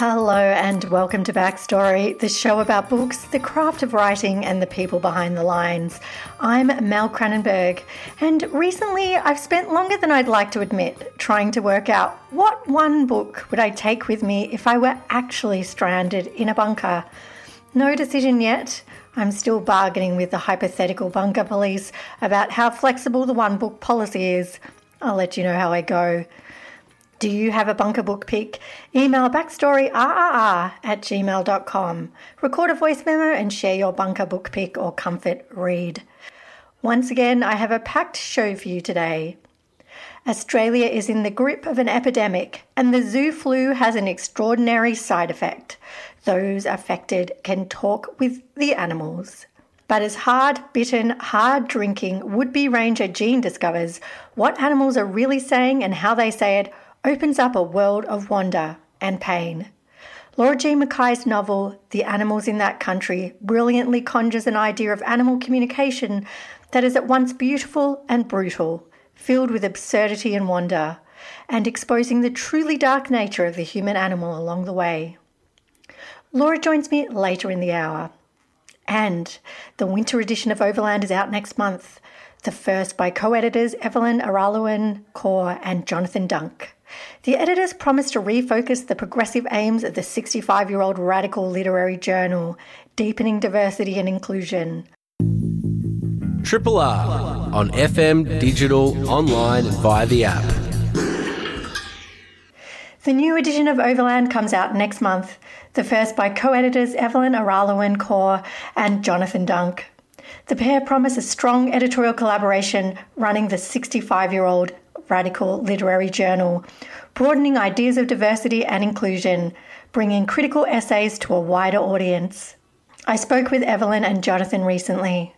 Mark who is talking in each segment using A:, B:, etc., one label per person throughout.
A: Hello and welcome to Backstory, the show about books, the craft of writing, and the people behind the lines. I'm Mel Cranenburgh, and recently I've spent longer than I'd like to admit trying to work out what one book would I take with me if I were actually stranded in a bunker. No decision yet. I'm still bargaining with the hypothetical bunker police about how flexible the one book policy is. I'll let you know how I go. Do you have a bunker book pick? Email backstoryrrr at gmail.com. Record a voice memo and share your bunker book pick or comfort read. Once again, I have a packed show for you today. Australia is in the grip of an epidemic, and the zoo flu has an extraordinary side effect. Those affected can talk with the animals. But as hard bitten, hard drinking would be ranger Jean discovers what animals are really saying and how they say it opens up a world of wonder and pain. Laura Jean McKay's novel, The Animals in That Country, brilliantly conjures an idea of animal communication that is at once beautiful and brutal, filled with absurdity and wonder, and exposing the truly dark nature of the human animal along the way. Laura joins me later in the hour. And the winter edition of Overland is out next month, the first by co editors Evelyn Araluen Corr and Jonathan Dunk. The editors promised to refocus the progressive aims of the 65 year old radical literary journal, deepening diversity and inclusion.
B: Triple R on FM, digital, online, and via the app.
A: The new edition of Overland comes out next month, the first by co editors Evelyn Araluen Corr and Jonathan Dunk. The pair promise a strong editorial collaboration running the 65 year old radical literary journal, broadening ideas of diversity and inclusion, bringing critical essays to a wider audience. I spoke with Evelyn and Jonathan recently.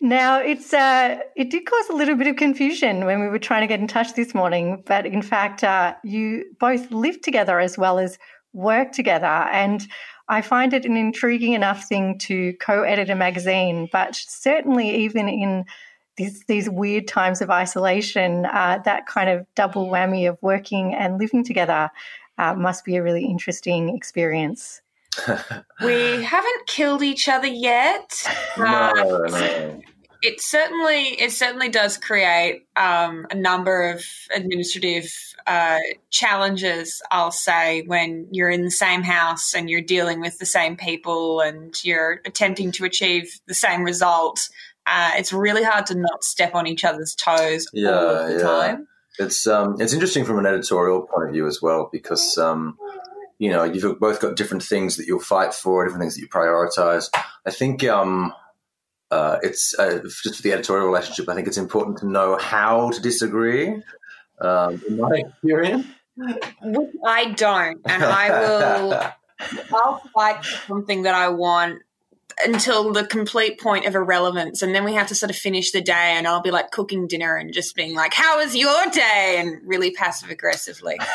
A: Now, it's uh, it did cause a little bit of confusion when we were trying to get in touch this morning, but in fact, uh, you both live together as well as work together, and I find it an intriguing enough thing to co-edit a magazine. But certainly, even in these, these weird times of isolation, uh, that kind of double whammy of working and living together uh, must be a really interesting experience.
C: we haven't killed each other yet.
D: no, no.
C: It certainly it certainly does create um, a number of administrative uh, challenges. I'll say when you're in the same house and you're dealing with the same people and you're attempting to achieve the same result uh, it's really hard to not step on each other's toes yeah, all of the yeah. time.
D: It's um, it's interesting from an editorial point of view as well because um, you know you've both got different things that you'll fight for, different things that you prioritize. I think um, uh, it's uh, just for the editorial relationship. I think it's important to know how to disagree. Um, in my experience,
C: I don't, and I will. I'll fight for something that I want until the complete point of irrelevance. And then we have to sort of finish the day and I'll be like cooking dinner and just being like, How was your day? And really passive aggressively.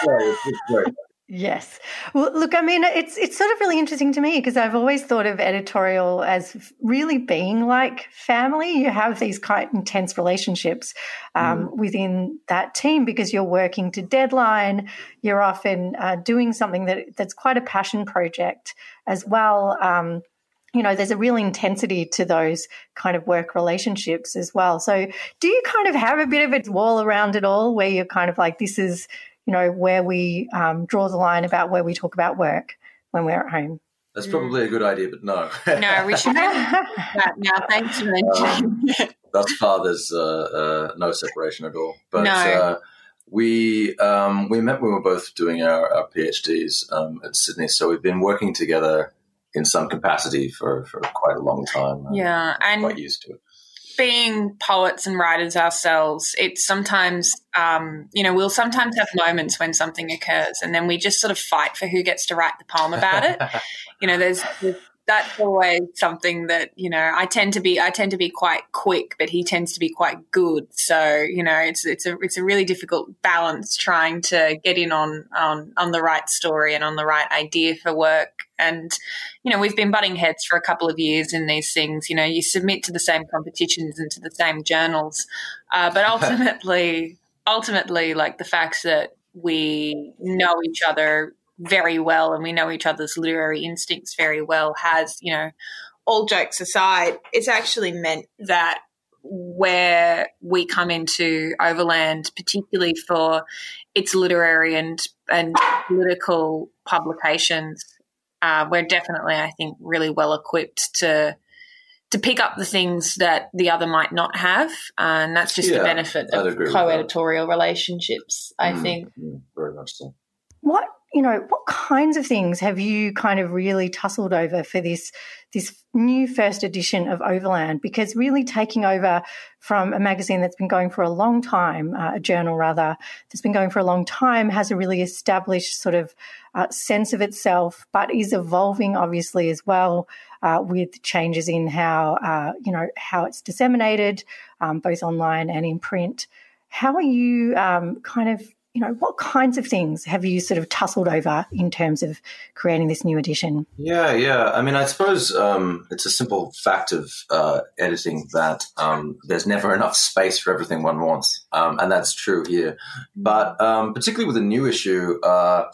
A: Yes. Well, look, I mean, it's it's sort of really interesting to me because I've always thought of editorial as really being like family. You have these quite intense relationships um, mm. within that team because you're working to deadline. You're often uh, doing something that that's quite a passion project as well. Um, you know, there's a real intensity to those kind of work relationships as well. So, do you kind of have a bit of a wall around it all where you're kind of like, this is, you know, where we um, draw the line about where we talk about work when we're at home?
D: That's probably a good idea, but no.
C: no, we should that now. Thanks for mentioning. Um,
D: thus far, there's uh, uh, no separation at all. But no. uh, we um, we met when we were both doing our, our PhDs um, at Sydney, so we've been working together in some capacity for, for quite a long time.
C: Yeah, and
D: quite used to it.
C: being poets and writers ourselves, it's sometimes, um, you know, we'll sometimes have moments when something occurs and then we just sort of fight for who gets to write the poem about it. you know, there's, there's that's always something that you know I tend to be I tend to be quite quick, but he tends to be quite good. So you know it's it's a it's a really difficult balance trying to get in on on on the right story and on the right idea for work. And you know we've been butting heads for a couple of years in these things. You know you submit to the same competitions and to the same journals, uh, but ultimately ultimately like the fact that we know each other very well and we know each other's literary instincts very well has, you know, all jokes aside, it's actually meant that where we come into Overland, particularly for its literary and, and political publications, uh, we're definitely, I think, really well equipped to to pick up the things that the other might not have, and that's just yeah, the benefit of co-editorial relationships. I mm, think
D: mm, very much so.
A: What you know, what kinds of things have you kind of really tussled over for this this new first edition of Overland? Because really taking over from a magazine that's been going for a long time, uh, a journal rather, that's been going for a long time, has a really established sort of uh, sense of itself, but is evolving obviously as well uh, with changes in how uh, you know how it's disseminated, um, both online and in print. How are you um, kind of you know, what kinds of things have you sort of tussled over in terms of creating this new edition?
D: Yeah, yeah. I mean, I suppose um, it's a simple fact of uh, editing that um, there's never enough space for everything one wants, um, and that's true here. But um, particularly with the new issue, uh,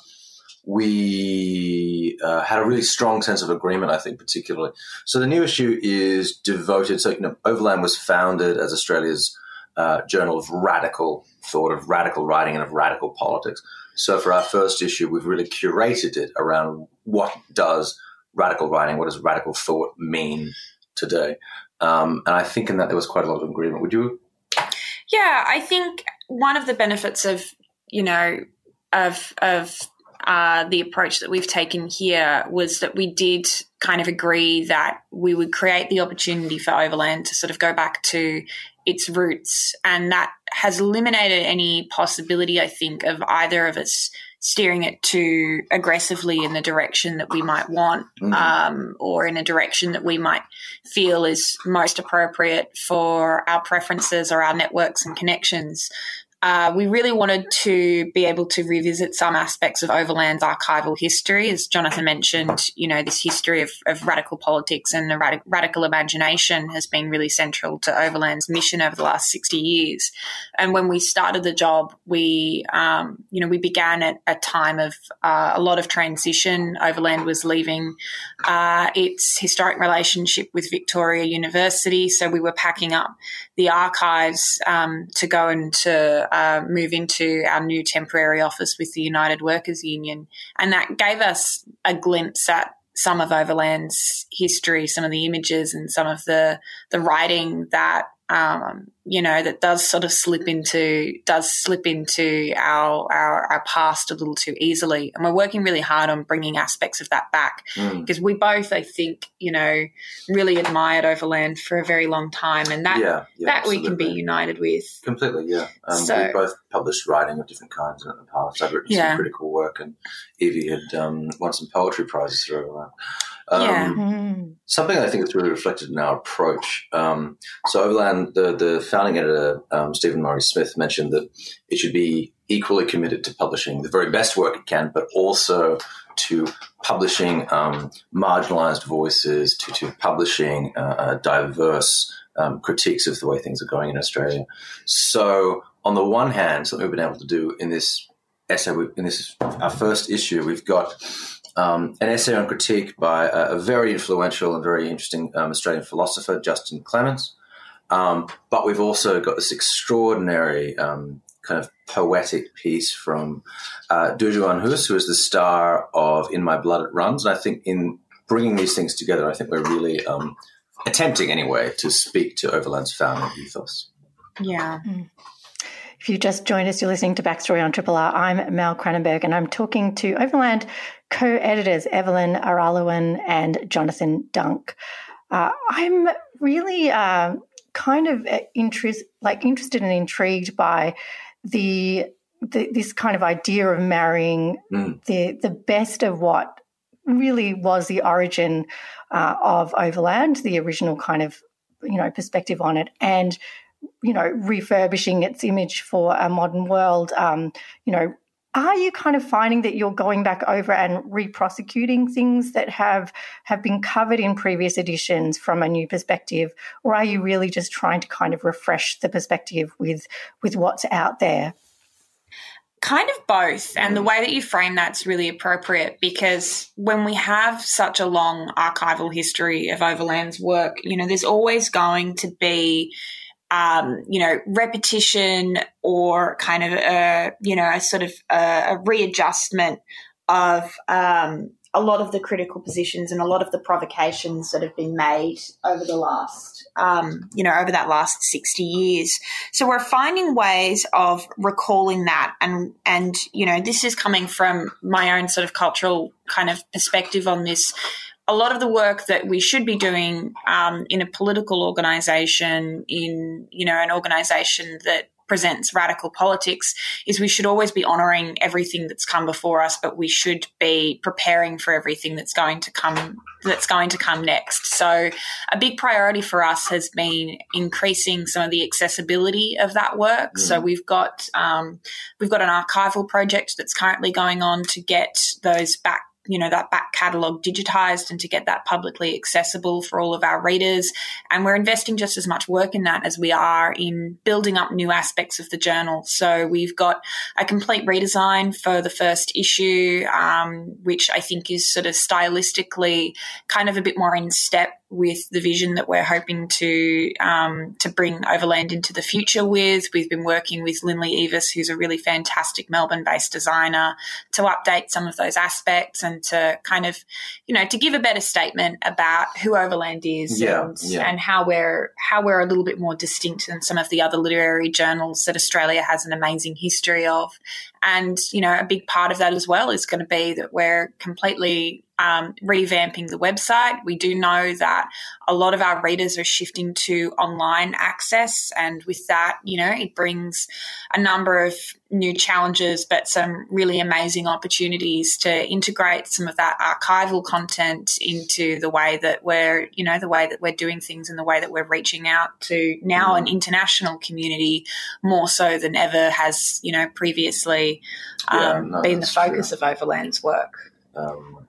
D: we uh, had a really strong sense of agreement, I think, particularly. So the new issue is devoted. So, you know, Overland was founded as Australia's uh, journal of radical thought, of radical writing, and of radical politics. So for our first issue, we've really curated it around what does radical writing, what does radical thought mean today. Um, and I think in that there was quite a lot of agreement. Would you?
C: Yeah, I think one of the benefits of you know of of uh, the approach that we've taken here was that we did kind of agree that we would create the opportunity for Overland to sort of go back to its roots. And that has eliminated any possibility, I think, of either of us steering it too aggressively in the direction that we might want mm-hmm. um, or in a direction that we might feel is most appropriate for our preferences or our networks and connections. Uh, we really wanted to be able to revisit some aspects of Overland's archival history. As Jonathan mentioned, you know, this history of, of radical politics and the radic- radical imagination has been really central to Overland's mission over the last 60 years. And when we started the job, we, um, you know, we began at a time of uh, a lot of transition. Overland was leaving uh, its historic relationship with Victoria University. So we were packing up the archives um, to go and to uh, move into our new temporary office with the United Workers Union. And that gave us a glimpse at some of Overland's history, some of the images and some of the, the writing that um, you know, that does sort of slip into does slip into our, our, our past a little too easily, and we're working really hard on bringing aspects of that back because mm. we both, I think, you know, really admired Overland for a very long time, and that yeah, yeah, that absolutely. we can be united with
D: completely. Yeah, um, so, we both published writing of different kinds in the past. I've written yeah. some critical work, and Evie had um, won some poetry prizes through Overland. Um, yeah. Mm-hmm. Something I think is really reflected in our approach. Um, so Overland, the, the founding editor, um, Stephen Murray Smith, mentioned that it should be equally committed to publishing the very best work it can, but also to publishing um, marginalized voices, to, to publishing uh, uh, diverse um, critiques of the way things are going in Australia. So, on the one hand, something we've been able to do in this essay, in this our first issue, we've got um, an essay on critique by a, a, very influential and very interesting um, Australian philosopher, Justin Clemens. Um, but we've also got this extraordinary um, kind of poetic piece from uh, Dujuan Hoosan, who is the star of In My Blood It Runs. And I think in bringing these things together, I think we're really um, attempting, anyway, to speak to Overland's founding ethos.
C: Yeah. Mm.
A: If you just joined us, you're listening to Backstory on Triple R. I'm Mel Cranenburgh, and I'm talking to Overland co-editors Evelyn Araluen and Jonathan Dunk. Uh, I'm really uh, kind of uh, interest, like interested and intrigued by the, the this kind of idea of marrying mm. the the best of what really was the origin uh, of Overland, the original kind of you know perspective on it, and you know refurbishing its image for a modern world. Um, you know, are you kind of finding that you're going back over and re-prosecuting things that have have been covered in previous editions from a new perspective, or are you really just trying to kind of refresh the perspective with with what's out there?
C: Kind of both. And the way that you frame that's really appropriate because when we have such a long archival history of Overland's work, you know, there's always going to be um, you know, repetition or kind of a, you know, a sort of a, a readjustment of um, a lot of the critical positions and a lot of the provocations that have been made over the last, um, you know, over that last 60 years. So we're finding ways of recalling that. And, and, you know, this is coming from my own sort of cultural kind of perspective on this a lot of the work that we should be doing um, in a political organization, in you know an organization that presents radical politics is we should always be honoring everything that's come before us but we should be preparing for everything that's going to come that's going to come next so a big priority for us has been increasing some of the accessibility of that work mm. so we've got um, we've got an archival project that's currently going on to get those back you know that back catalogue digitized and to get that publicly accessible for all of our readers. And we're investing just as much work in that as we are in building up new aspects of the journal. So we've got a complete redesign for the first issue um, which i think is sort of stylistically kind of a bit more in step with the vision that we're hoping to um, to bring Overland into the future with. We've been working with Lynley Evis, who's a really fantastic Melbourne-based designer, to update some of those aspects and to kind of, you know, to give a better statement about who Overland is
D: yeah,
C: and,
D: yeah.
C: and how we're how we're a little bit more distinct than some of the other literary journals that Australia has an amazing history of. And you know, a big part of that as well is going to be that we're completely um, revamping the website. We do know that a lot of our readers are shifting to online access, and with that, you know, it brings a number of new challenges, but some really amazing opportunities to integrate some of that archival content into the way that we're, you know, the way that we're doing things and the way that we're reaching out to now an international community more so than ever has, you know, previously um, yeah, no, been the focus true. of Overland's work. Um,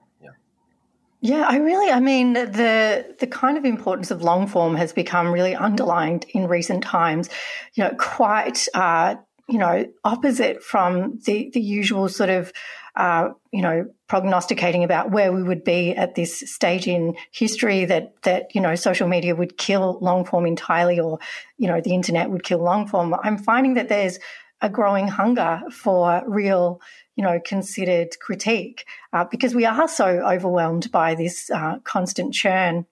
A: yeah, I really, I mean, the the kind of importance of long form has become really underlined in recent times. You know, quite, uh, you know, opposite from the the usual sort of, uh, you know, prognosticating about where we would be at this stage in history. That that you know, social media would kill long form entirely, or you know, the internet would kill long form. I'm finding that there's a growing hunger for real you know, considered critique uh, because we are so overwhelmed by this uh, constant churn.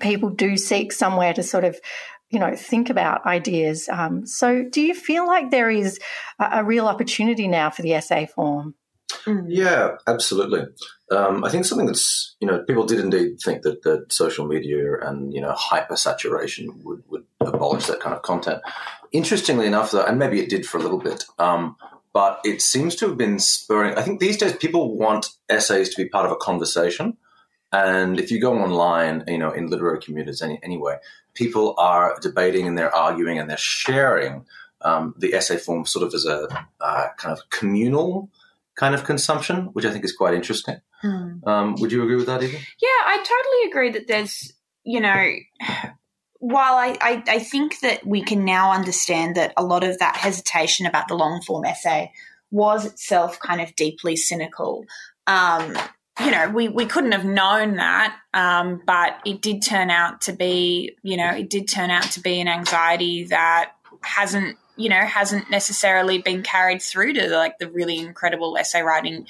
A: People do seek somewhere to sort of, you know, think about ideas. Um, so, do you feel like there is a, a, real opportunity now for the essay form?
D: Mm. Yeah, absolutely. Um, I think something that's you know people did indeed think that that social media and you know hypersaturation would would abolish that kind of content. Interestingly enough, though, and maybe it did for a little bit. Um, but it seems to have been spurring. I think these days people want essays to be part of a conversation. And if you go online, you know, in literary communities any, anyway, people are debating and they're arguing and they're sharing um, the essay form sort of as a uh, kind of communal kind of consumption, which I think is quite interesting. Hmm. Um, would you agree with that, Ethan?
C: Yeah, I totally agree that there's, you know, while I, I, I, think that we can now understand that a lot of that hesitation about the long form essay was itself kind of deeply cynical. Um, you know, we, we couldn't have known that, um, but it did turn out to be, you know, it did turn out to be an anxiety that hasn't, you know, hasn't necessarily been carried through to like the really incredible essay writing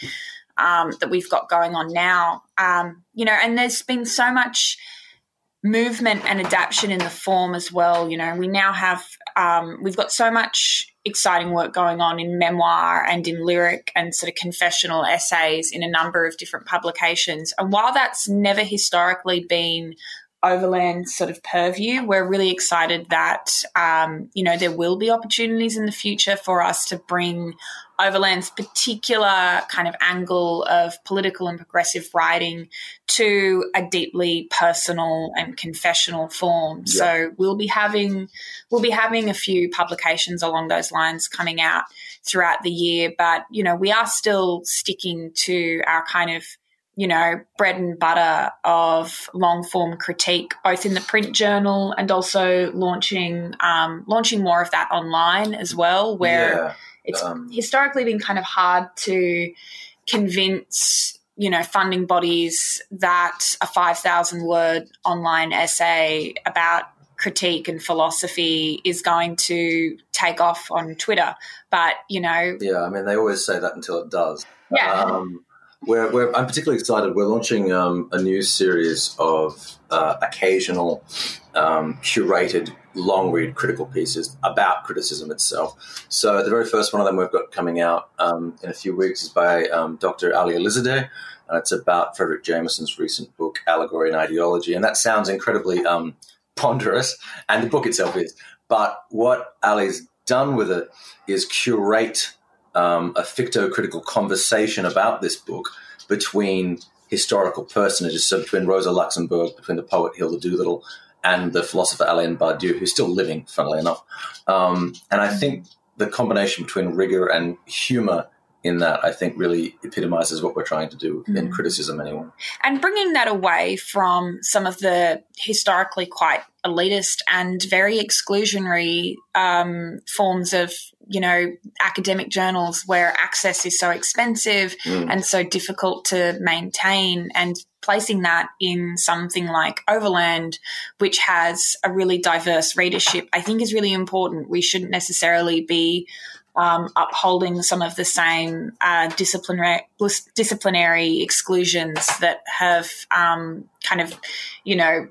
C: um, that we've got going on now. Um, you know, and there's been so much movement and adaptation in the form as well. You know, we now have um, we've got so much exciting work going on in memoir and in lyric and sort of confessional essays in a number of different publications. And while that's never historically been overland sort of purview. We're really excited that, um, you know, there will be opportunities in the future for us to bring Overland's particular kind of angle of political and progressive writing to a deeply personal and confessional form. Yeah. So we'll be having we'll be having a few publications along those lines coming out throughout the year, but you know, we are still sticking to our kind of you know, bread and butter of long form critique, both in the print journal and also launching um, launching more of that online as well, where yeah. it's um, historically been kind of hard to convince you know funding bodies that a 5000 word online essay about critique and philosophy is going to take off on twitter but you know
D: yeah i mean they always say that until it does
C: yeah um,
D: we're, we're, I'm particularly excited. We're launching um, a new series of uh, occasional um, curated long read critical pieces about criticism itself. So the very first one of them we've got coming out um, in a few weeks is by um, Dr. Ali Alizadeh, and it's about Fredric Jameson's recent book Allegory and Ideology. And that sounds incredibly um, ponderous, and the book itself is. But what Ali's done with it is curate um, a ficto-critical conversation about this book between historical personages, so between Rosa Luxemburg, between the poet Hilda Doolittle, and the philosopher Alain Badiou, who's still living, funnily enough. Um, and I think the combination between rigor and humor in that I think really epitomizes what we're trying to do mm. in criticism anyway.
C: And bringing that away from some of the historically quite elitist and very exclusionary um, forms of you know academic journals where access is so expensive mm. and so difficult to maintain and placing that in something like overland which has a really diverse readership i think is really important we shouldn't necessarily be um, upholding some of the same uh, disciplinary disciplinary exclusions that have um, kind of, you know,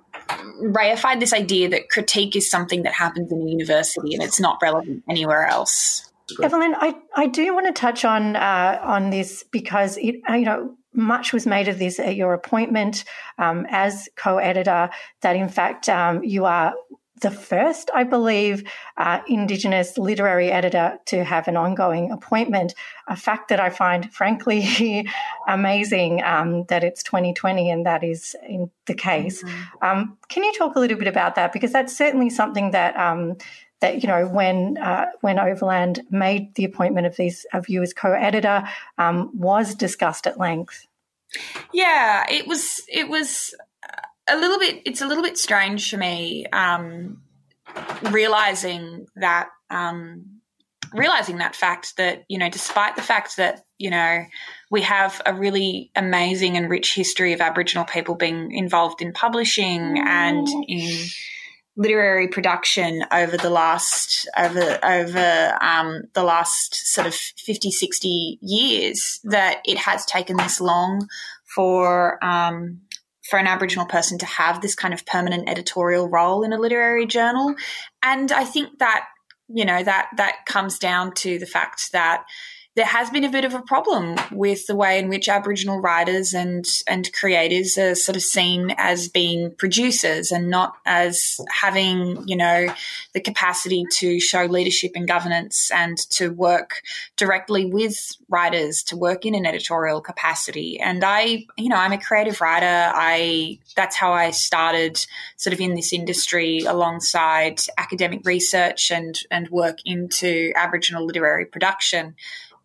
C: reified this idea that critique is something that happens in a university and it's not relevant anywhere else.
A: Evelyn, I, I do want to touch on uh, on this because it you know much was made of this at your appointment um, as co-editor. That in fact um, you are the first, I believe, uh, Indigenous literary editor to have an ongoing appointment. A fact that I find, frankly, amazing um, that it's 2020 and that is in the case. Mm-hmm. Um, can you talk a little bit about that? Because that's certainly something that. Um, that you know, when uh, when Overland made the appointment of these of you as co-editor, um, was discussed at length.
C: Yeah, it was. It was a little bit it's a little bit strange for me um, realizing that um, realizing that fact that you know despite the fact that you know we have a really amazing and rich history of aboriginal people being involved in publishing and in literary production over the last over over um, the last sort of 50 60 years that it has taken this long for um, for an Aboriginal person to have this kind of permanent editorial role in a literary journal. And I think that, you know, that that comes down to the fact that there has been a bit of a problem with the way in which Aboriginal writers and and creators are sort of seen as being producers and not as having you know the capacity to show leadership and governance and to work directly with writers to work in an editorial capacity. And I, you know, I'm a creative writer. I that's how I started sort of in this industry alongside academic research and and work into Aboriginal literary production.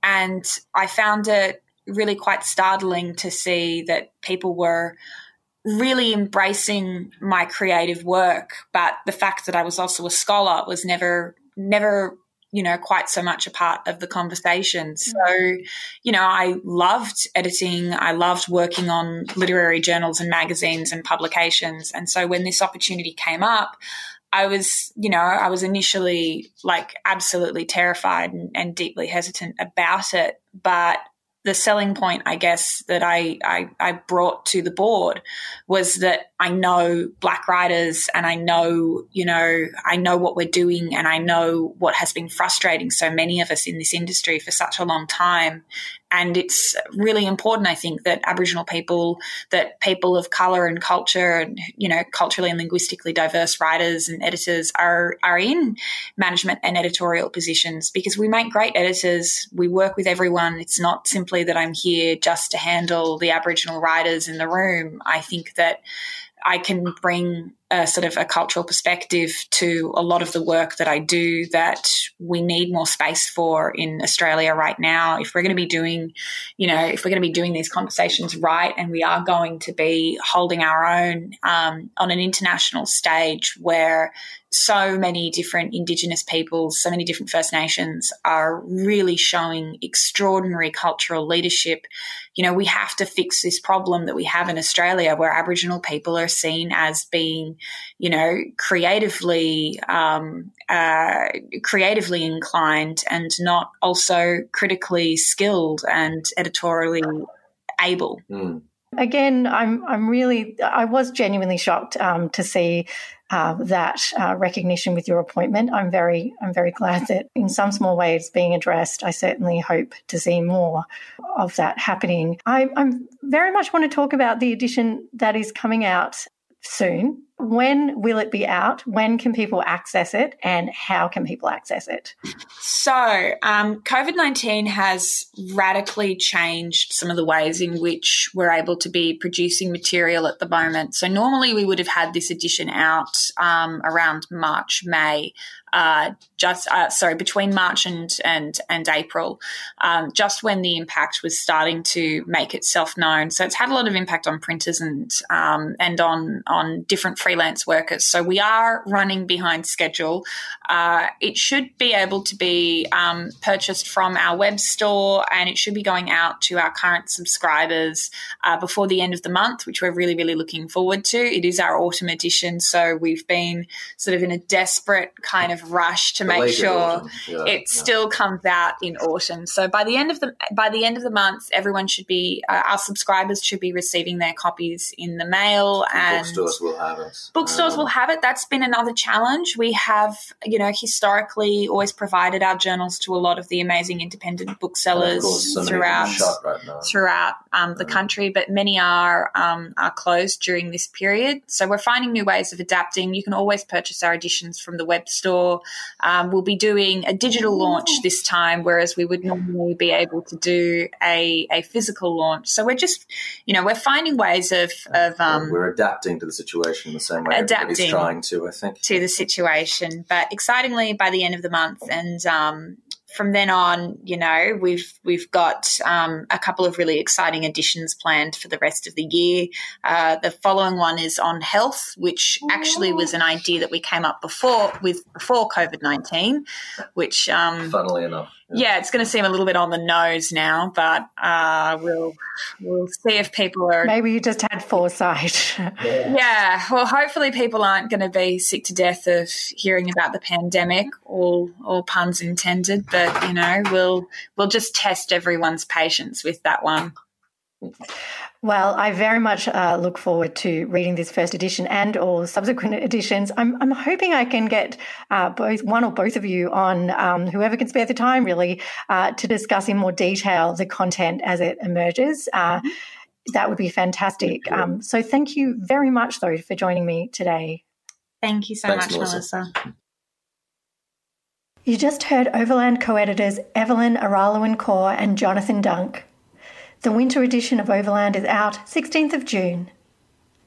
C: And I found it really quite startling to see that people were really embracing my creative work, but the fact that I was also a scholar was never, never, you know, quite so much a part of the conversation. So, you know, I loved editing. I loved working on literary journals and magazines and publications. And so when this opportunity came up, I was, you know, I was initially like absolutely terrified and, and deeply hesitant about it. But the selling point, I guess, that I, I, I, brought to the board was that I know black writers and I know, you know, I know what we're doing and I know what has been frustrating so many of us in this industry for such a long time. And it's really important, I think, that Aboriginal people, that people of colour and culture, and you know, culturally and linguistically diverse writers and editors are are in management and editorial positions because we make great editors. We work with everyone. It's not simply that I'm here just to handle the Aboriginal writers in the room. I think that I can bring a sort of a cultural perspective to a lot of the work that I do that we need more space for in Australia right now. If we're going to be doing, you know, if we're going to be doing these conversations right and we are going to be holding our own um, on an international stage where so many different Indigenous peoples, so many different First Nations are really showing extraordinary cultural leadership. You know, we have to fix this problem that we have in Australia where Aboriginal people are seen as being you know, creatively um, uh, creatively inclined and not also critically skilled and editorially able.
D: Mm.
A: Again, I'm I'm really I was genuinely shocked um, to see uh, that uh, recognition with your appointment. I'm very I'm very glad that in some small way it's being addressed. I certainly hope to see more of that happening. I, I'm very much want to talk about the edition that is coming out soon. When will it be out? When can people access it? And how can people access it?
C: So, um, COVID 19 has radically changed some of the ways in which we're able to be producing material at the moment. So, normally we would have had this edition out um, around March, May uh, just uh, sorry between March and and and April, um, just when the impact was starting to make itself known. So it's had a lot of impact on printers and um, and on on different freelance workers. So we are running behind schedule. Uh, it should be able to be um, purchased from our web store, and it should be going out to our current subscribers uh, before the end of the month, which we're really really looking forward to. It is our autumn edition, so we've been sort of in a desperate kind of rush to make sure yeah, it yeah. still comes out in autumn. So by the end of the by the end of the month, everyone should be uh, our subscribers should be receiving their copies in the mail, and
D: bookstores will have it.
C: Bookstores um, will have it. That's been another challenge. We have, you know, historically always provided our journals to a lot of the amazing independent booksellers
D: so
C: throughout
D: right
C: throughout um, the mm-hmm. country, but many are um, are closed during this period. So we're finding new ways of adapting. You can always purchase our editions from the web store um, we'll be doing a digital launch this time, whereas we would normally be able to do a, a physical launch. So we're just, you know, we're finding ways of, of um,
D: we're adapting to the situation in the same way adapting trying to, I think,
C: to the situation. But excitingly, by the end of the month, and um, from then on, you know, we've we've got um, a couple of really exciting additions planned for the rest of the year. Uh, the following one is on health, which actually was an idea that we came up before with before COVID nineteen, which um,
D: funnily enough
C: yeah, it's going to seem a little bit on the nose now, but uh, we'll we'll see if people are.
A: Maybe you just had foresight.
C: yeah, well, hopefully people aren't going to be sick to death of hearing about the pandemic. All all puns intended, but you know, we'll we'll just test everyone's patience with that one.
A: Well, I very much uh, look forward to reading this first edition and or subsequent editions. I'm, I'm hoping I can get uh, both one or both of you on, um, whoever can spare the time, really, uh, to discuss in more detail the content as it emerges. Uh, that would be fantastic. Um, so, thank you very much, though, for joining me today.
C: Thank you so Thanks, much, Melissa. Melissa.
A: You just heard Overland co editors Evelyn Araluen Corr and Jonathan Dunk. The winter edition of Overland is out 16th of June.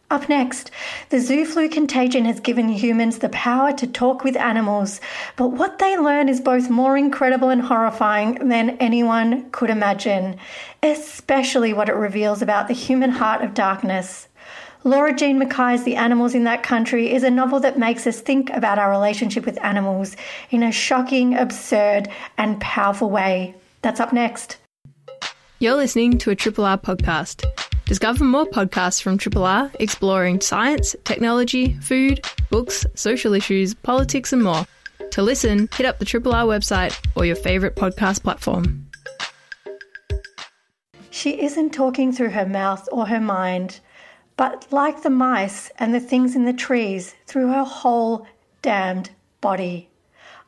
A: Up next, the zoo flu contagion has given humans the power to talk with animals, but what they learn is both more incredible and horrifying than anyone could imagine, especially what it reveals about the human heart of darkness. Laura Jean McKay's The Animals in That Country is a novel that makes us think about our relationship with animals in a shocking, absurd, and powerful way. That's up next.
E: You're listening to a Triple R podcast. Discover more podcasts from Triple R exploring science, technology, food, books, social issues, politics, and more. To listen, hit up the Triple R website or your favourite podcast platform.
A: She isn't talking through her mouth or her mind, but like the mice and the things in the trees, through her whole damned body.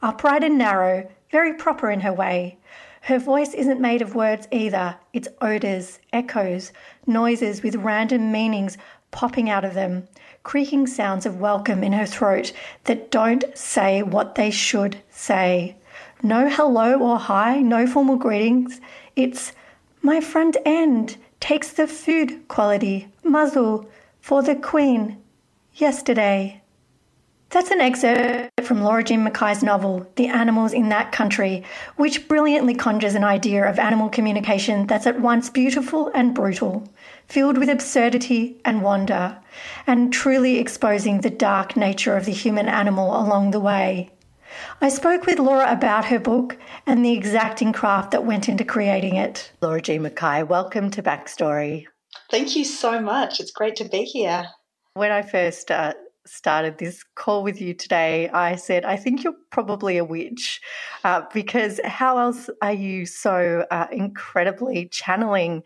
A: Upright and narrow, very proper in her way Her voice isn't made of words either, it's odours, echoes, noises with random meanings popping out of them, creaking sounds of welcome in her throat that don't say what they should say. No hello or hi, no formal greetings. It's my front end takes the food quality muzzle for the Queen yesterday. That's an excerpt from Laura Jean McKay's novel, The Animals in That Country, which brilliantly conjures an idea of animal communication that's at once beautiful and brutal, filled with absurdity and wonder, and truly exposing the dark nature of the human animal along the way. I spoke with Laura about her book and the exacting craft that went into creating it. Laura Jean Mackay, welcome to Backstory.
F: Thank you so much. It's great to be here.
A: When I first uh, started this call with you today, I said, I think you're probably a witch uh, because how else are you so uh, incredibly channeling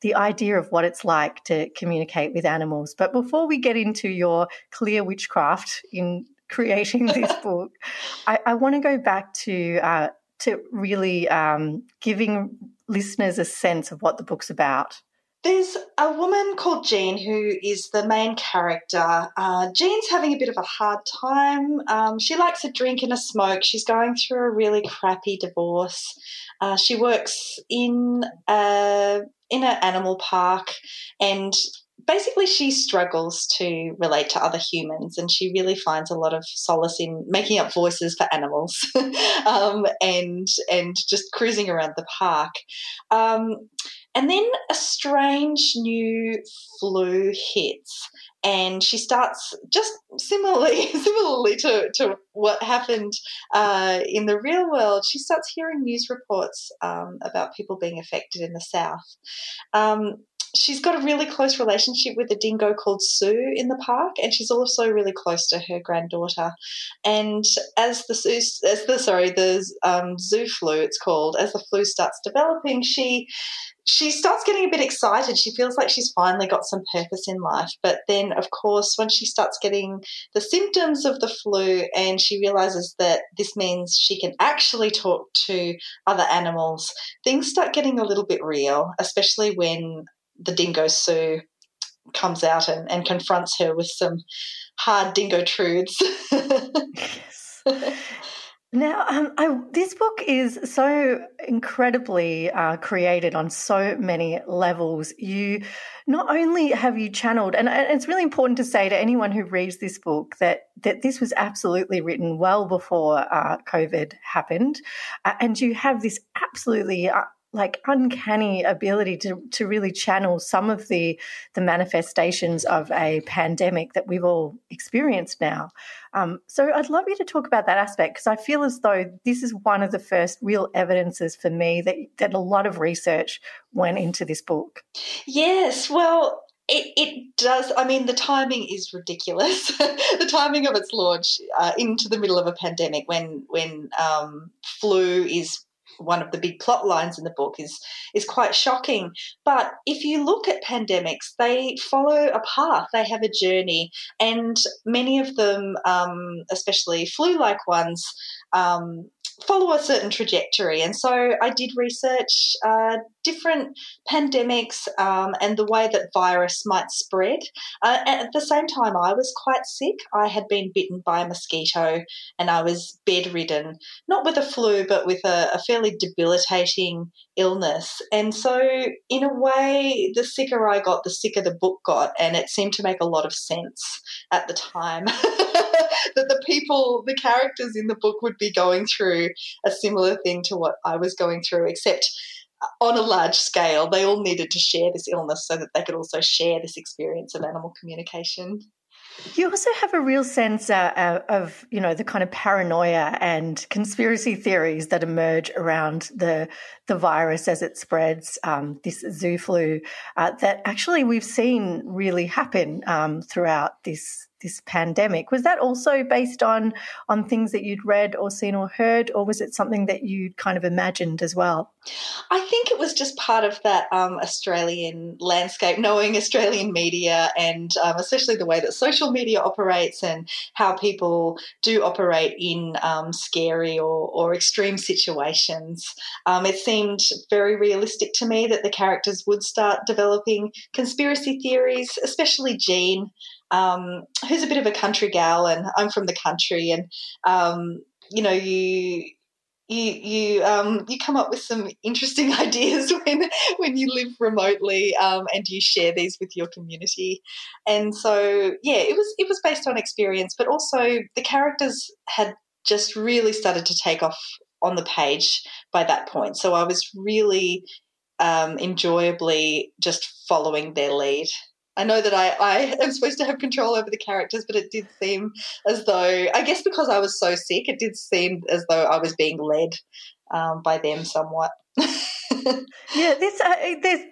A: the idea of what it's like to communicate with animals? But before we get into your clear witchcraft in creating this book, I, I want to go back to. Uh, to really um, giving listeners a sense of what the book's about.
F: There's a woman called Jean who is the main character. Uh, Jean's having a bit of a hard time. Um, she likes a drink and a smoke. She's going through a really crappy divorce. Uh, she works in a in an animal park, and basically she struggles to relate to other humans and she really finds a lot of solace in making up voices for animals um, and and just cruising around the park um, and then a strange new flu hits, and she starts just similarly similarly to, to what happened uh, in the real world. She starts hearing news reports um, about people being affected in the south. Um, she's got a really close relationship with a dingo called Sue in the park, and she's also really close to her granddaughter. And as the as the sorry the um, zoo flu, it's called, as the flu starts developing, she she starts getting a bit excited. She feels like she's finally got some purpose in life. But then, of course, when she starts getting the symptoms of the flu and she realizes that this means she can actually talk to other animals, things start getting a little bit real, especially when the dingo Sue comes out and, and confronts her with some hard dingo truths.
A: Now, um, I, this book is so incredibly uh, created on so many levels. You not only have you channeled, and it's really important to say to anyone who reads this book that that this was absolutely written well before uh, COVID happened, uh, and you have this absolutely uh, like uncanny ability to to really channel some of the the manifestations of a pandemic that we've all experienced now. Um, so I'd love you to talk about that aspect because I feel as though this is one of the first real evidences for me that that a lot of research went into this book.
F: Yes, well, it, it does. I mean, the timing is ridiculous. the timing of its launch uh, into the middle of a pandemic, when when um, flu is one of the big plot lines in the book is is quite shocking. But if you look at pandemics, they follow a path. They have a journey, and many of them, um, especially flu-like ones, um, follow a certain trajectory. And so I did research uh, different pandemics um, and the way that virus might spread. Uh, at the same time, I was quite sick. I had been bitten by a mosquito and I was bedridden, not with a flu, but with a, a fairly debilitating illness. And so, in a way, the sicker I got, the sicker the book got. And it seemed to make a lot of sense at the time that the people, the characters in the book would be going through a similar thing to what I was going through, except on a large scale. They all needed to share this illness so that they could also share this experience of animal communication.
A: You also have a real sense uh, uh, of, you know, the kind of paranoia and conspiracy theories that emerge around the the virus as it spreads, um, this zoo flu, uh, that actually we've seen really happen um, throughout this this pandemic. Was that also based on on things that you'd read or seen or heard, or was it something that you'd kind of imagined as well?
F: I think it was just part of that um, Australian landscape, knowing Australian media and um, especially the way that social media operates and how people do operate in um, scary or, or, extreme situations. Um, it seemed very realistic to me that the characters would start developing conspiracy theories, especially Jean. Um, who's a bit of a country gal, and I'm from the country, and um, you know, you you you um, you come up with some interesting ideas when when you live remotely um, and you share these with your community. And so yeah, it was it was based on experience, but also the characters had just really started to take off on the page by that point. So I was really um, enjoyably just following their lead. I know that I, I am supposed to have control over the characters, but it did seem as though, I guess because I was so sick, it did seem as though I was being led um, by them somewhat.
A: yeah, this uh,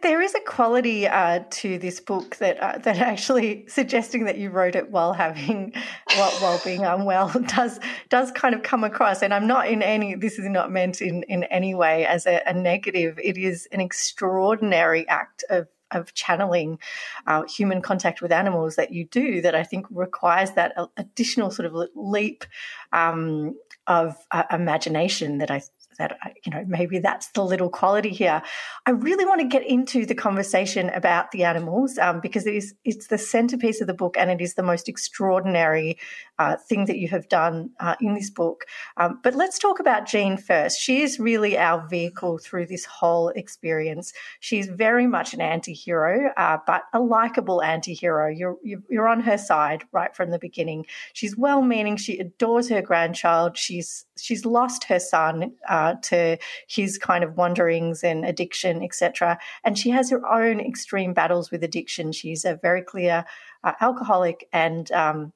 A: there is a quality uh, to this book that uh, that actually suggesting that you wrote it while having while, while being unwell does does kind of come across. And I'm not in any. This is not meant in in any way as a, a negative. It is an extraordinary act of of channeling uh, human contact with animals that you do that I think requires that additional sort of leap um, of uh, imagination that I that you know maybe that's the little quality here. I really want to get into the conversation about the animals um, because it is it's the centerpiece of the book and it is the most extraordinary uh, thing that you have done uh, in this book. Um, but let's talk about Jean first. She is really our vehicle through this whole experience. She's very much an anti-hero, uh, but a likable anti-hero. You're, you're on her side right from the beginning. She's well-meaning. She adores her grandchild. She's she's lost her son uh, to his kind of wanderings and addiction, etc. And she has her own extreme battles with addiction. She's a very clear uh, alcoholic and um,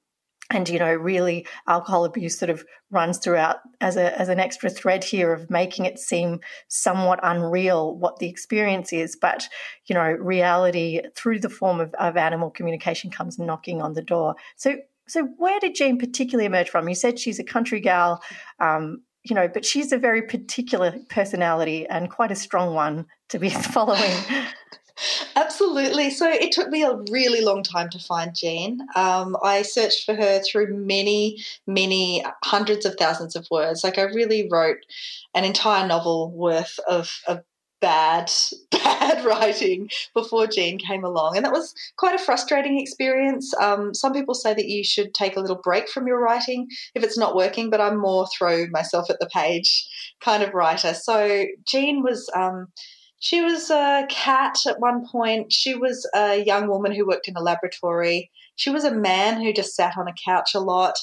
A: and you know really alcohol abuse sort of runs throughout as a as an extra thread here of making it seem somewhat unreal what the experience is but you know reality through the form of, of animal communication comes knocking on the door so so where did Jean particularly emerge from you said she's a country gal um, you know but she's a very particular personality and quite a strong one to be following
F: Absolutely. So it took me a really long time to find Jean. Um, I searched for her through many, many hundreds of thousands of words. Like I really wrote an entire novel worth of, of bad, bad writing before Jean came along. And that was quite a frustrating experience. Um, some people say that you should take a little break from your writing if it's not working, but I'm more throw myself at the page kind of writer. So Jean was. Um, she was a cat at one point. She was a young woman who worked in a laboratory. She was a man who just sat on a couch a lot.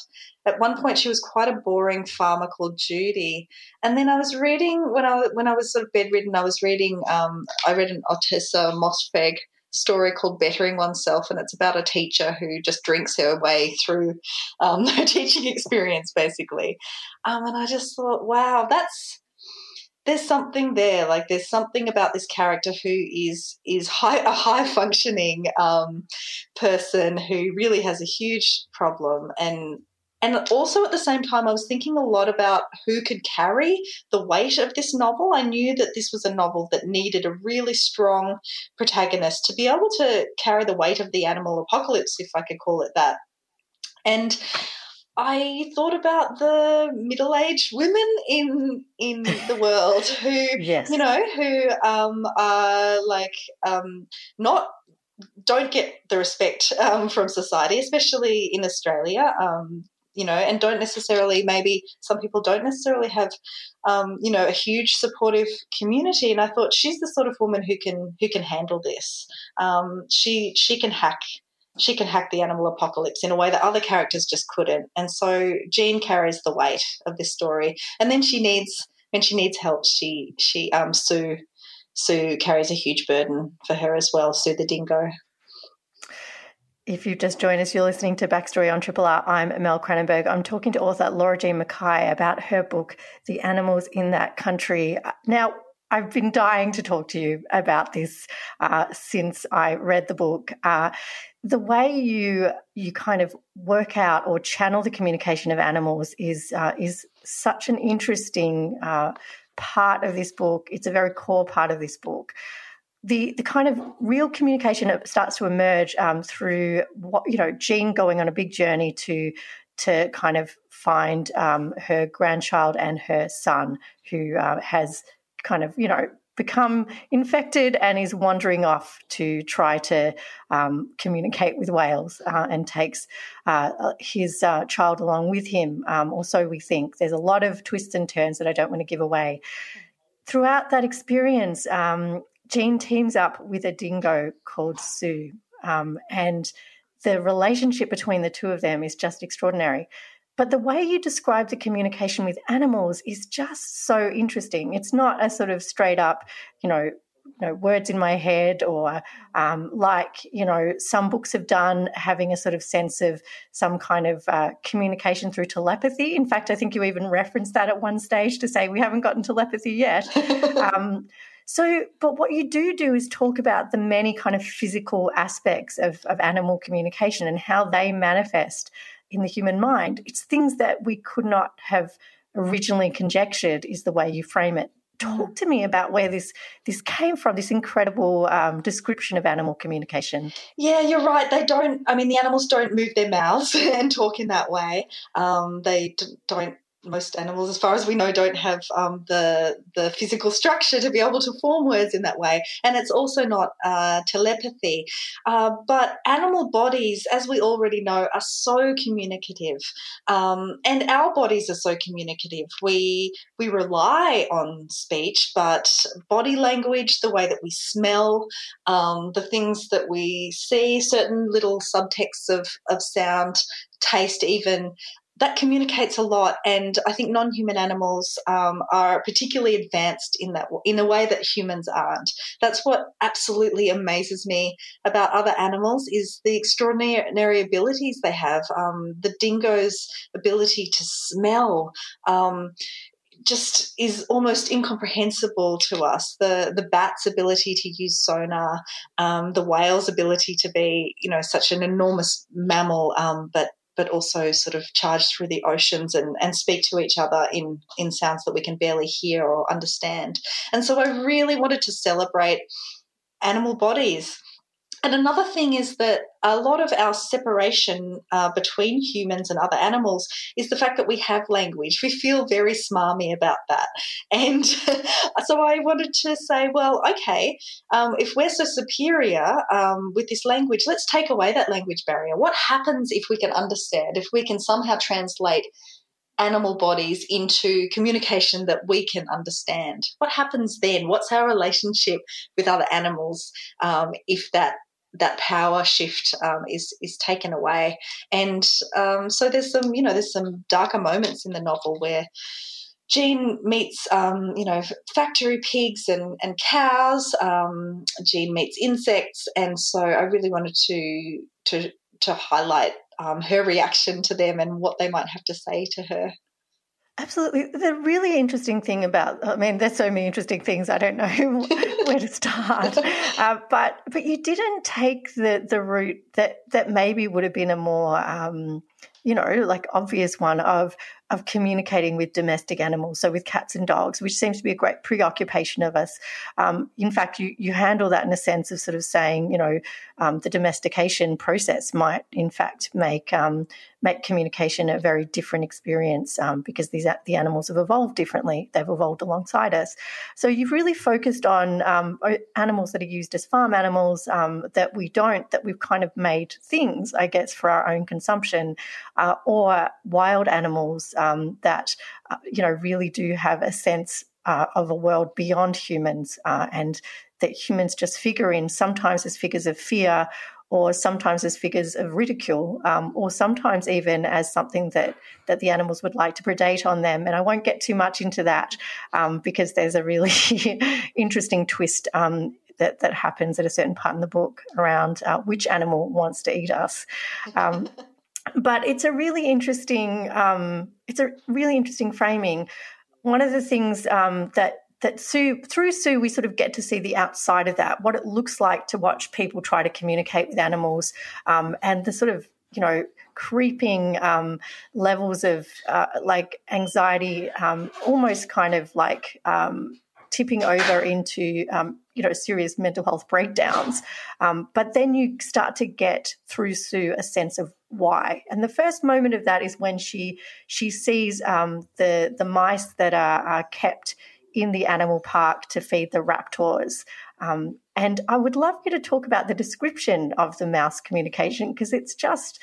F: At one point, she was quite a boring farmer called Judy. And then I was reading when I when I was sort of bedridden. I was reading. Um, I read an Ottessa Moshfegh story called Bettering Oneself, and it's about a teacher who just drinks her way through um, her teaching experience, basically. Um, and I just thought, wow, that's there's something there. Like there's something about this character who is is high, a high functioning um, person who really has a huge problem and. And also at the same time, I was thinking a lot about who could carry the weight of this novel. I knew that this was a novel that needed a really strong protagonist to be able to carry the weight of the animal apocalypse, if I could call it that. And I thought about the middle-aged women in in the world who, yes. you know, who um, are like um, not don't get the respect um, from society, especially in Australia. Um, you know, and don't necessarily maybe some people don't necessarily have, um, you know, a huge supportive community. And I thought she's the sort of woman who can who can handle this. Um, she she can hack she can hack the animal apocalypse in a way that other characters just couldn't. And so Jean carries the weight of this story. And then she needs when she needs help, she she um Sue Sue carries a huge burden for her as well, Sue the dingo.
A: If you've just joined us, you're listening to Backstory on Triple R. I'm Mel Cranenburgh. I'm talking to author Laura Jean McKay about her book, The Animals in That Country. Now, I've been dying to talk to you about this uh, since I read the book. Uh, the way you you kind of work out or channel the communication of animals is uh, is such an interesting uh, part of this book. It's a very core part of this book. The the kind of real communication starts to emerge um, through what you know, Jean going on a big journey to to kind of find um, her grandchild and her son, who uh, has kind of you know become infected and is wandering off to try to um, communicate with whales uh, and takes uh, his uh, child along with him, um, or so we think. There's a lot of twists and turns that I don't want to give away. Throughout that experience, um, Jean teams up with a dingo called Sue, um, and the relationship between the two of them is just extraordinary. But the way you describe the communication with animals is just so interesting. It's not a sort of straight up, you know, you know words in my head or um, like you know some books have done having a sort of sense of some kind of uh, communication through telepathy in fact i think you even referenced that at one stage to say we haven't gotten telepathy yet um, so but what you do do is talk about the many kind of physical aspects of, of animal communication and how they manifest in the human mind. It's things that we could not have originally conjectured, is the way you frame it. Talk to me about where this this came from. This incredible um, description of animal communication.
F: Yeah, you're right. They don't. I mean, the animals don't move their mouths and talk in that way. Um, they d- don't most animals, as far as we know, don't have um, the the physical structure to be able to form words in that way, and it's also not uh, telepathy. Uh, but animal bodies, as we already know, are so communicative, um, and our bodies are so communicative. We we rely on speech, but body language, the way that we smell, um, the things that we see, certain little subtexts of of sound taste even that communicates a lot, and I think non-human animals um, are particularly advanced in that in a way that humans aren't. That's what absolutely amazes me about other animals is the extraordinary abilities they have. Um, the dingo's ability to smell. Um, just is almost incomprehensible to us. The the bat's ability to use sonar, um, the whale's ability to be, you know, such an enormous mammal, um, but but also sort of charge through the oceans and, and speak to each other in, in sounds that we can barely hear or understand. And so I really wanted to celebrate animal bodies and another thing is that a lot of our separation uh, between humans and other animals is the fact that we have language. We feel very smarmy about that. And so I wanted to say, well, okay, um, if we're so superior um, with this language, let's take away that language barrier. What happens if we can understand, if we can somehow translate animal bodies into communication that we can understand. What happens then? What's our relationship with other animals um, if that that power shift um, is is taken away, and um, so there's some you know there's some darker moments in the novel where Jean meets, um, you know, factory pigs and, and cows. Um, Jean meets insects, and so I really wanted to to to highlight um, her reaction to them and what they might have to say to her.
A: Absolutely. The really interesting thing about, I mean, there's so many interesting things. I don't know where to start. Uh, but but you didn't take the the route that that maybe would have been a more um, you know, like obvious one of of communicating with domestic animals, so with cats and dogs, which seems to be a great preoccupation of us. Um, in fact, you you handle that in a sense of sort of saying, you know, um, the domestication process might in fact make um, make communication a very different experience um, because these the animals have evolved differently. They've evolved alongside us. So you've really focused on um, animals that are used as farm animals um, that we don't, that we've kind of made things, I guess, for our own consumption uh, or wild animals um, that uh, you know really do have a sense uh, of a world beyond humans, uh, and that humans just figure in sometimes as figures of fear. Or sometimes as figures of ridicule, um, or sometimes even as something that that the animals would like to predate on them. And I won't get too much into that um, because there's a really interesting twist um, that that happens at a certain part in the book around uh, which animal wants to eat us. But it's a really interesting um, it's a really interesting framing. One of the things um, that that Sue through Sue we sort of get to see the outside of that, what it looks like to watch people try to communicate with animals, um, and the sort of you know creeping um, levels of uh, like anxiety, um, almost kind of like um, tipping over into um, you know serious mental health breakdowns. Um, but then you start to get through Sue a sense of why. And the first moment of that is when she she sees um, the the mice that are, are, kept in the animal park to feed the raptors. Um, and I would love you to talk about the description of the mouse communication because it's just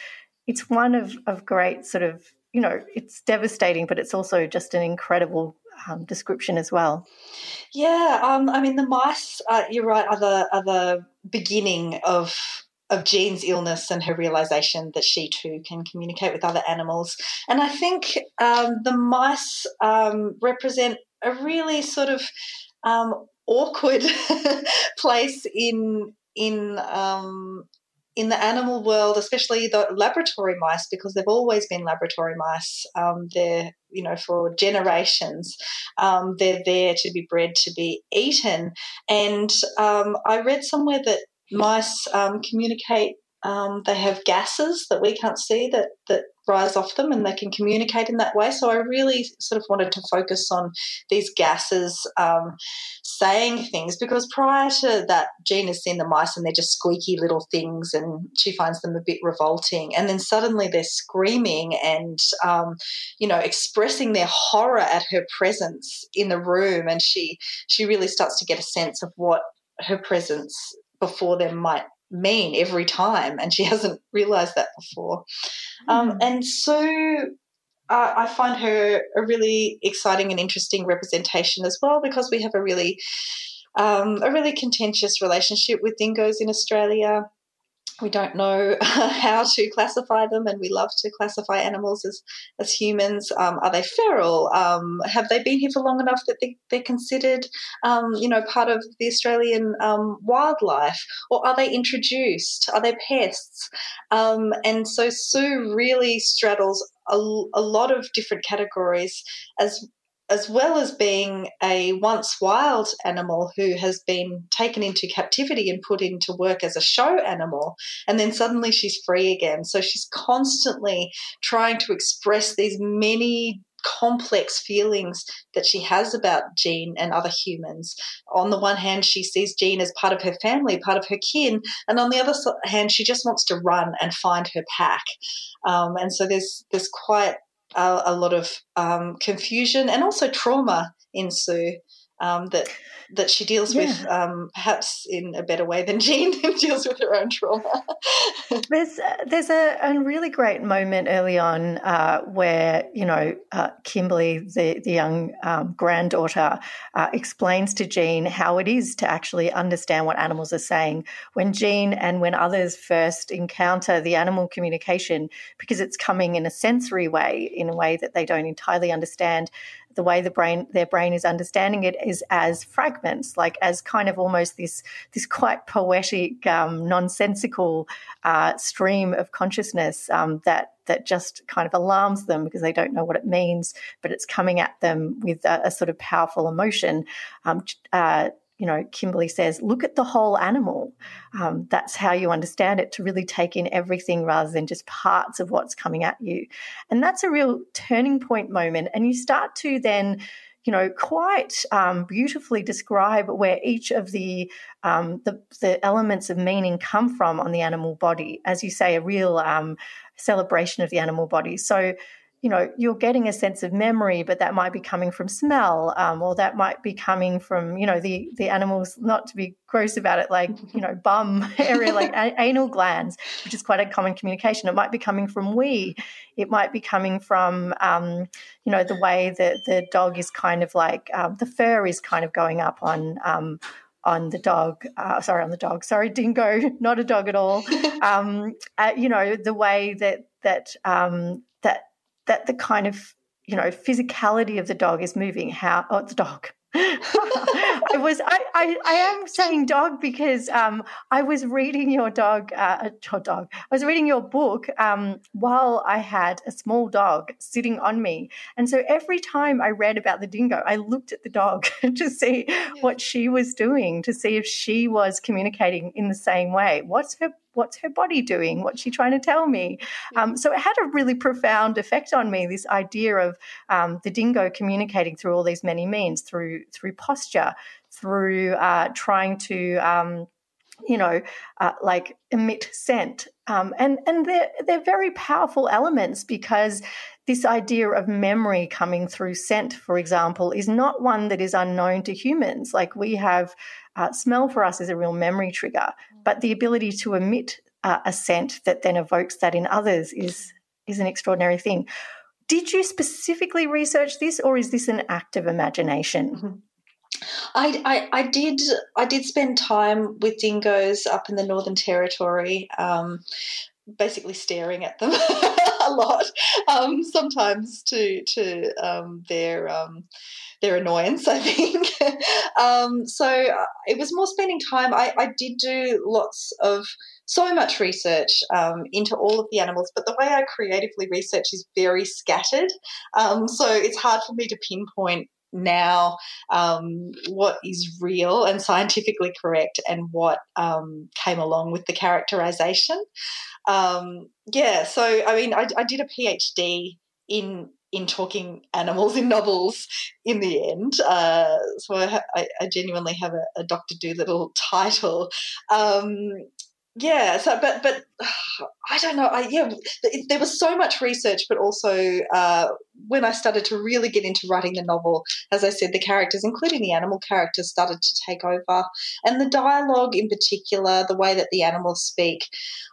A: it's one of of great sort of you know it's devastating, but it's also just an incredible um, description as well.
F: Yeah, um, I mean the mice. Uh, you're right. Are the are the beginning of of Jean's illness and her realization that she too can communicate with other animals. And I think um, the mice um, represent a really sort of um, awkward place in in um, in the animal world, especially the laboratory mice, because they've always been laboratory mice. Um, they're, you know, for generations. Um, they're there to be bred to be eaten. And um, I read somewhere that mice um, communicate um, they have gases that we can't see that that rise off them, and they can communicate in that way. So I really sort of wanted to focus on these gases um, saying things because prior to that, Jean has seen the mice and they're just squeaky little things, and she finds them a bit revolting. And then suddenly they're screaming and um, you know expressing their horror at her presence in the room, and she she really starts to get a sense of what her presence before them might mean every time, and she hasn't realized that before. Mm. Um, hmm. and so uh, I find her a really exciting and interesting representation as well because we have a really um, a really contentious relationship with dingoes in Australia we don't know how to classify them, and we love to classify animals as, as humans. Um, are they feral? Um, have they been here for long enough that they, are considered, um, you know, part of the Australian um, wildlife, or are they introduced? Are they pests? Um, and so Sue really straddles a, a lot of different categories as as well as being a once wild animal who has been taken into captivity and put into work as a show animal, and then suddenly she's free again. So she's constantly trying to express these many complex feelings that she has about Jean and other humans. On the one hand, she sees Jean as part of her family, part of her kin, and on the other hand, she just wants to run and find her pack. Um, and so there's there's quite a, a lot of um, confusion and also trauma ensue um, that that she deals yeah. with um, perhaps in a better way than Jean deals with her own trauma.
A: there's there's a, a, really great moment early on uh, where you know uh, Kimberly, the the young um, granddaughter, uh, explains to Jean how it is to actually understand what animals are saying. When Jean and when others first encounter the animal communication, because it's coming in a sensory way, in a way that they don't entirely understand the way the brain their brain is understanding it is as fragments, like as kind of almost this this quite poetic, um, nonsensical uh, stream of consciousness um, that that just kind of alarms them because they don't know what it means, but it's coming at them with a, a sort of powerful emotion. Um, uh, you know, Kimberly says, look at the whole animal. Um, that's how you understand it to really take in everything rather than just parts of what's coming at you. And that's a real turning point moment. And you start to then, you know, quite um, beautifully describe where each of the, um, the, the elements of meaning come from on the animal body. As you say, a real um, celebration of the animal body. So you know you're getting a sense of memory but that might be coming from smell um, or that might be coming from you know the the animals not to be gross about it like you know bum area like a- anal glands which is quite a common communication it might be coming from wee it might be coming from um, you know the way that the dog is kind of like um, the fur is kind of going up on um, on the dog, uh, sorry, on the dog, sorry, dingo, not a dog at all. um, uh, you know, the way that that um, that that the kind of you know physicality of the dog is moving how oh the dog. I was I, I, I am saying dog because um, I was reading your dog uh, your dog. I was reading your book um, while I had a small dog sitting on me. And so every time I read about the dingo I looked at the dog to see what she was doing to see if she was communicating in the same way. What's her what's her body doing? What's she trying to tell me? Um, so it had a really profound effect on me. This idea of um, the dingo communicating through all these many means, through through posture, through uh, trying to. Um, you know, uh, like emit scent, um, and and they're they're very powerful elements because this idea of memory coming through scent, for example, is not one that is unknown to humans. Like we have uh, smell for us is a real memory trigger, but the ability to emit uh, a scent that then evokes that in others is is an extraordinary thing. Did you specifically research this, or is this an act of imagination?
F: Mm-hmm. I, I, I, did I did spend time with dingoes up in the Northern Territory, um, basically staring at them a lot. Um, sometimes to to um, their um, their annoyance, I think. Um, so uh, it was more spending time. I, I, did do lots of so much research um, into all of the animals, but the way I creatively research is very scattered. Um, so it's hard for me to pinpoint now um, what is real and scientifically correct and what um, came along with the characterization. Um, yeah, so I mean, I, I, did a PhD in in talking animals in novels in the end. Uh, so I, I, genuinely have a, a Doctor Dolittle title. Um, yeah so but but i don't know i yeah there was so much research but also uh, when i started to really get into writing the novel as i said the characters including the animal characters started to take over. And the dialogue in particular the way that the animals speak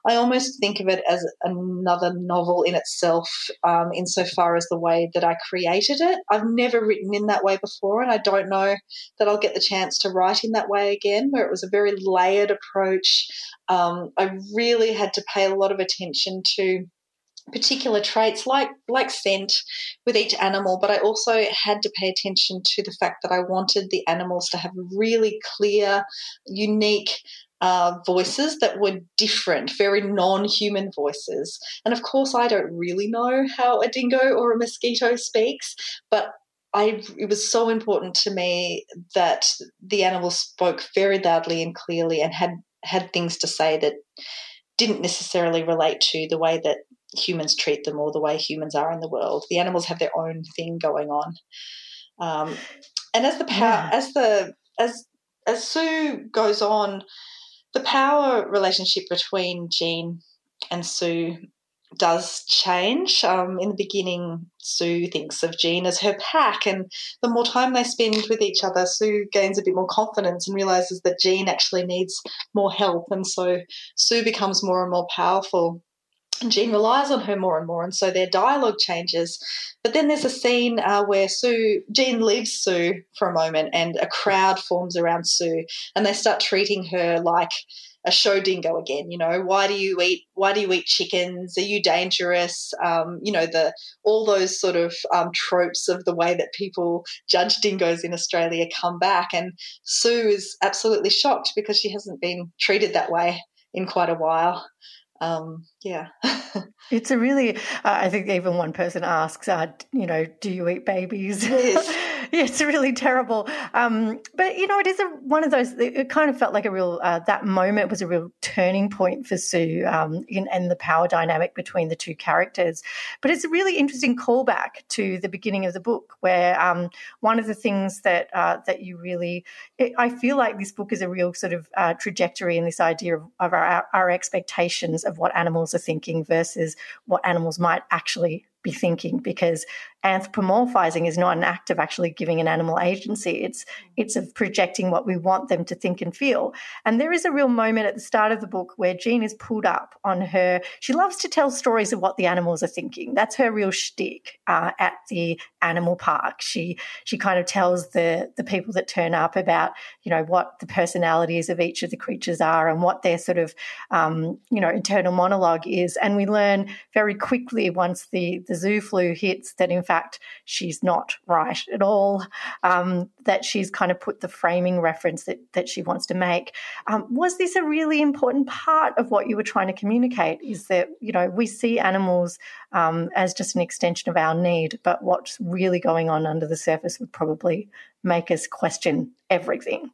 F: i almost think of it as another novel in itself um, insofar as the way that i created it. I've never written in that way before and i don't know that i'll get the chance to write in that way again where it was a very layered approach. Um, I really had to pay a lot of attention to particular traits like like scent with each animal but i also had to pay attention to the fact that i wanted the animals to have really clear unique uh, voices that were different, very non human voices. And of course, I don't really know how a dingo or a mosquito speaks, but I, it was so important to me that the animals spoke very loudly and clearly and had had things to say that didn't necessarily relate to the way that humans treat them or the way humans are in the world. The animals have their own thing going on. Um, and as the power, yeah. as the as as Sue goes on, the power relationship between Jean and Sue does change. Um, in the beginning, Sue thinks of Jean as her pack, and the more time they spend with each other, Sue gains a bit more confidence and realizes that Jean actually needs more help, and so Sue becomes more and more powerful. And Jean relies on her more and more, and so their dialogue changes. But then there's a scene uh, where Sue, Jean leaves Sue for a moment, and a crowd forms around Sue, and they start treating her like a show dingo again. You know, why do you eat? Why do you eat chickens? Are you dangerous? Um, you know, the all those sort of um, tropes of the way that people judge dingoes in Australia come back, and Sue is absolutely shocked because she hasn't been treated that way in quite a while. Um, yeah.
A: it's a really, uh, I think even one person asks, uh, you know, do you eat babies? Yes. it's really terrible. Um, but you know, it is a, one of those. It kind of felt like a real. Uh, that moment was a real turning point for Sue um, in, and the power dynamic between the two characters. But it's a really interesting callback to the beginning of the book, where um, one of the things that uh, that you really, it, I feel like this book is a real sort of uh, trajectory in this idea of, of our, our expectations of what animals are thinking versus what animals might actually be thinking because anthropomorphizing is not an act of actually giving an animal agency. It's it's of projecting what we want them to think and feel. And there is a real moment at the start of the book where jean is pulled up on her she loves to tell stories of what the animals are thinking. That's her real shtick uh, at the animal park. She she kind of tells the the people that turn up about you know what the personalities of each of the creatures are and what their sort of um, you know internal monologue is. And we learn very quickly once the the zoo flu hits that in fact she's not right at all, um, that she's kind of put the framing reference that, that she wants to make. Um, was this a really important part of what you were trying to communicate? Is that, you know, we see animals um, as just an extension of our need, but what's really going on under the surface would probably make us question everything.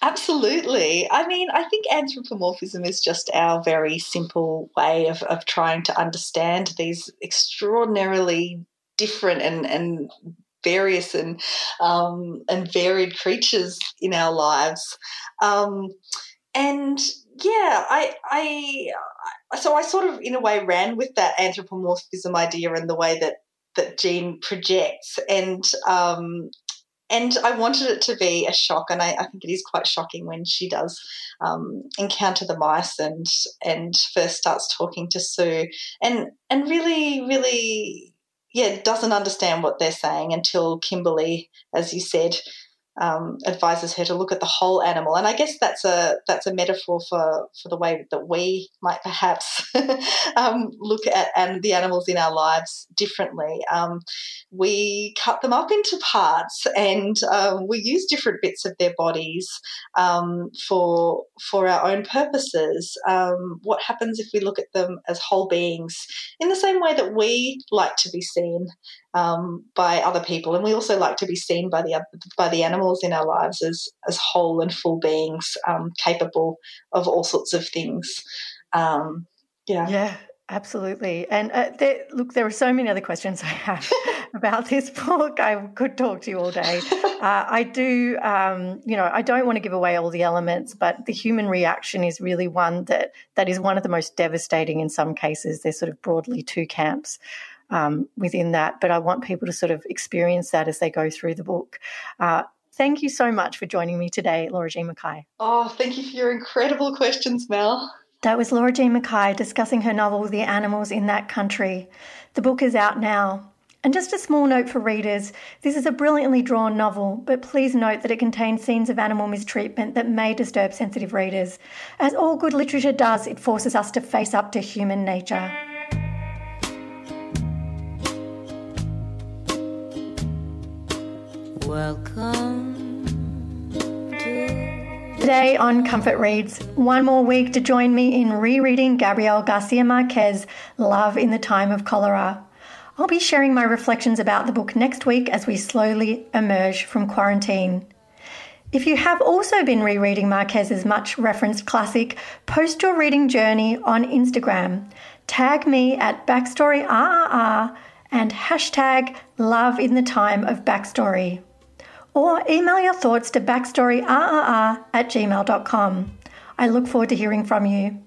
F: Absolutely. I mean, I think anthropomorphism is just our very simple way of, of trying to understand these extraordinarily different and, and various and um, and varied creatures in our lives. Um, and yeah, I, I, so I sort of, in a way, ran with that anthropomorphism idea and the way that that Jean projects, and um, and I wanted it to be a shock, and I, I think it is quite shocking when she does um, encounter the mice and and first starts talking to Sue, and and really, really, yeah, doesn't understand what they're saying until Kimberly, as you said, um, advises her to look at the whole animal, and I guess that's a that's a metaphor for for the way that we might perhaps um, look at and the animals in our lives differently. Um, we cut them up into parts, and um, we use different bits of their bodies um, for for our own purposes. Um, what happens if we look at them as whole beings in the same way that we like to be seen um, by other people, and we also like to be seen by the by the animals in our lives as as whole and full beings, um, capable of all sorts of things. Um, yeah,
A: yeah, absolutely. And uh, there, look, there are so many other questions I have about this book. I could talk to you all day. Uh, I do, um, you know, I don't want to give away all the elements, but the human reaction is really one that that is one of the most devastating in some cases. There's sort of broadly two camps um, within that. But I want people to sort of experience that as they go through the book. Uh, thank you so much for joining me today, Laura Jean McKay.
F: Oh, thank you for your incredible questions, Mel.
A: That was Laura Jean McKay discussing her novel, The Animals in That Country. The book is out now. And just a small note for readers this is a brilliantly drawn novel, but please note that it contains scenes of animal mistreatment that may disturb sensitive readers. As all good literature does, it forces us to face up to human nature. Welcome Today on Comfort Reads, one more week to join me in rereading Gabriel Garcia Marquez' Love in the Time of Cholera. I'll be sharing my reflections about the book next week as we slowly emerge from quarantine. If you have also been rereading Marquez's much referenced classic, post your reading journey on Instagram. Tag me at BackstoryRRR and hashtag Love in the Time of Backstory or email your thoughts to backstoryrrr at gmail.com. I look forward to hearing from you.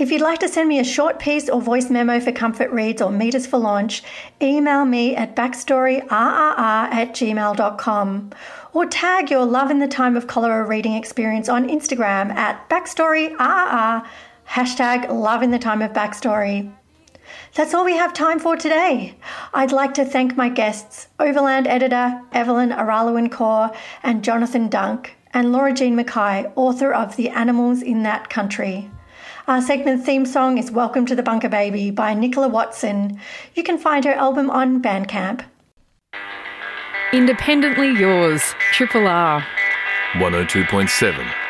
A: If you'd like to send me a short piece or voice memo for Comfort Reads or meet us for launch, email me at backstoryrrr at gmail.com or tag your Love in the Time of Cholera reading experience on Instagram at backstoryrrr, hashtag Love in the Time of Backstory. That's all we have time for today. I'd like to thank my guests, Overland editor Evelyn Araluen and Jonathan Dunk, and Laura Jean McKay, author of The Animals in That Country. Our segment theme song is Welcome to the Bunker Baby by Nicola Watson. You can find her album on Bandcamp.
E: Independently yours, Triple R.
G: 102.7.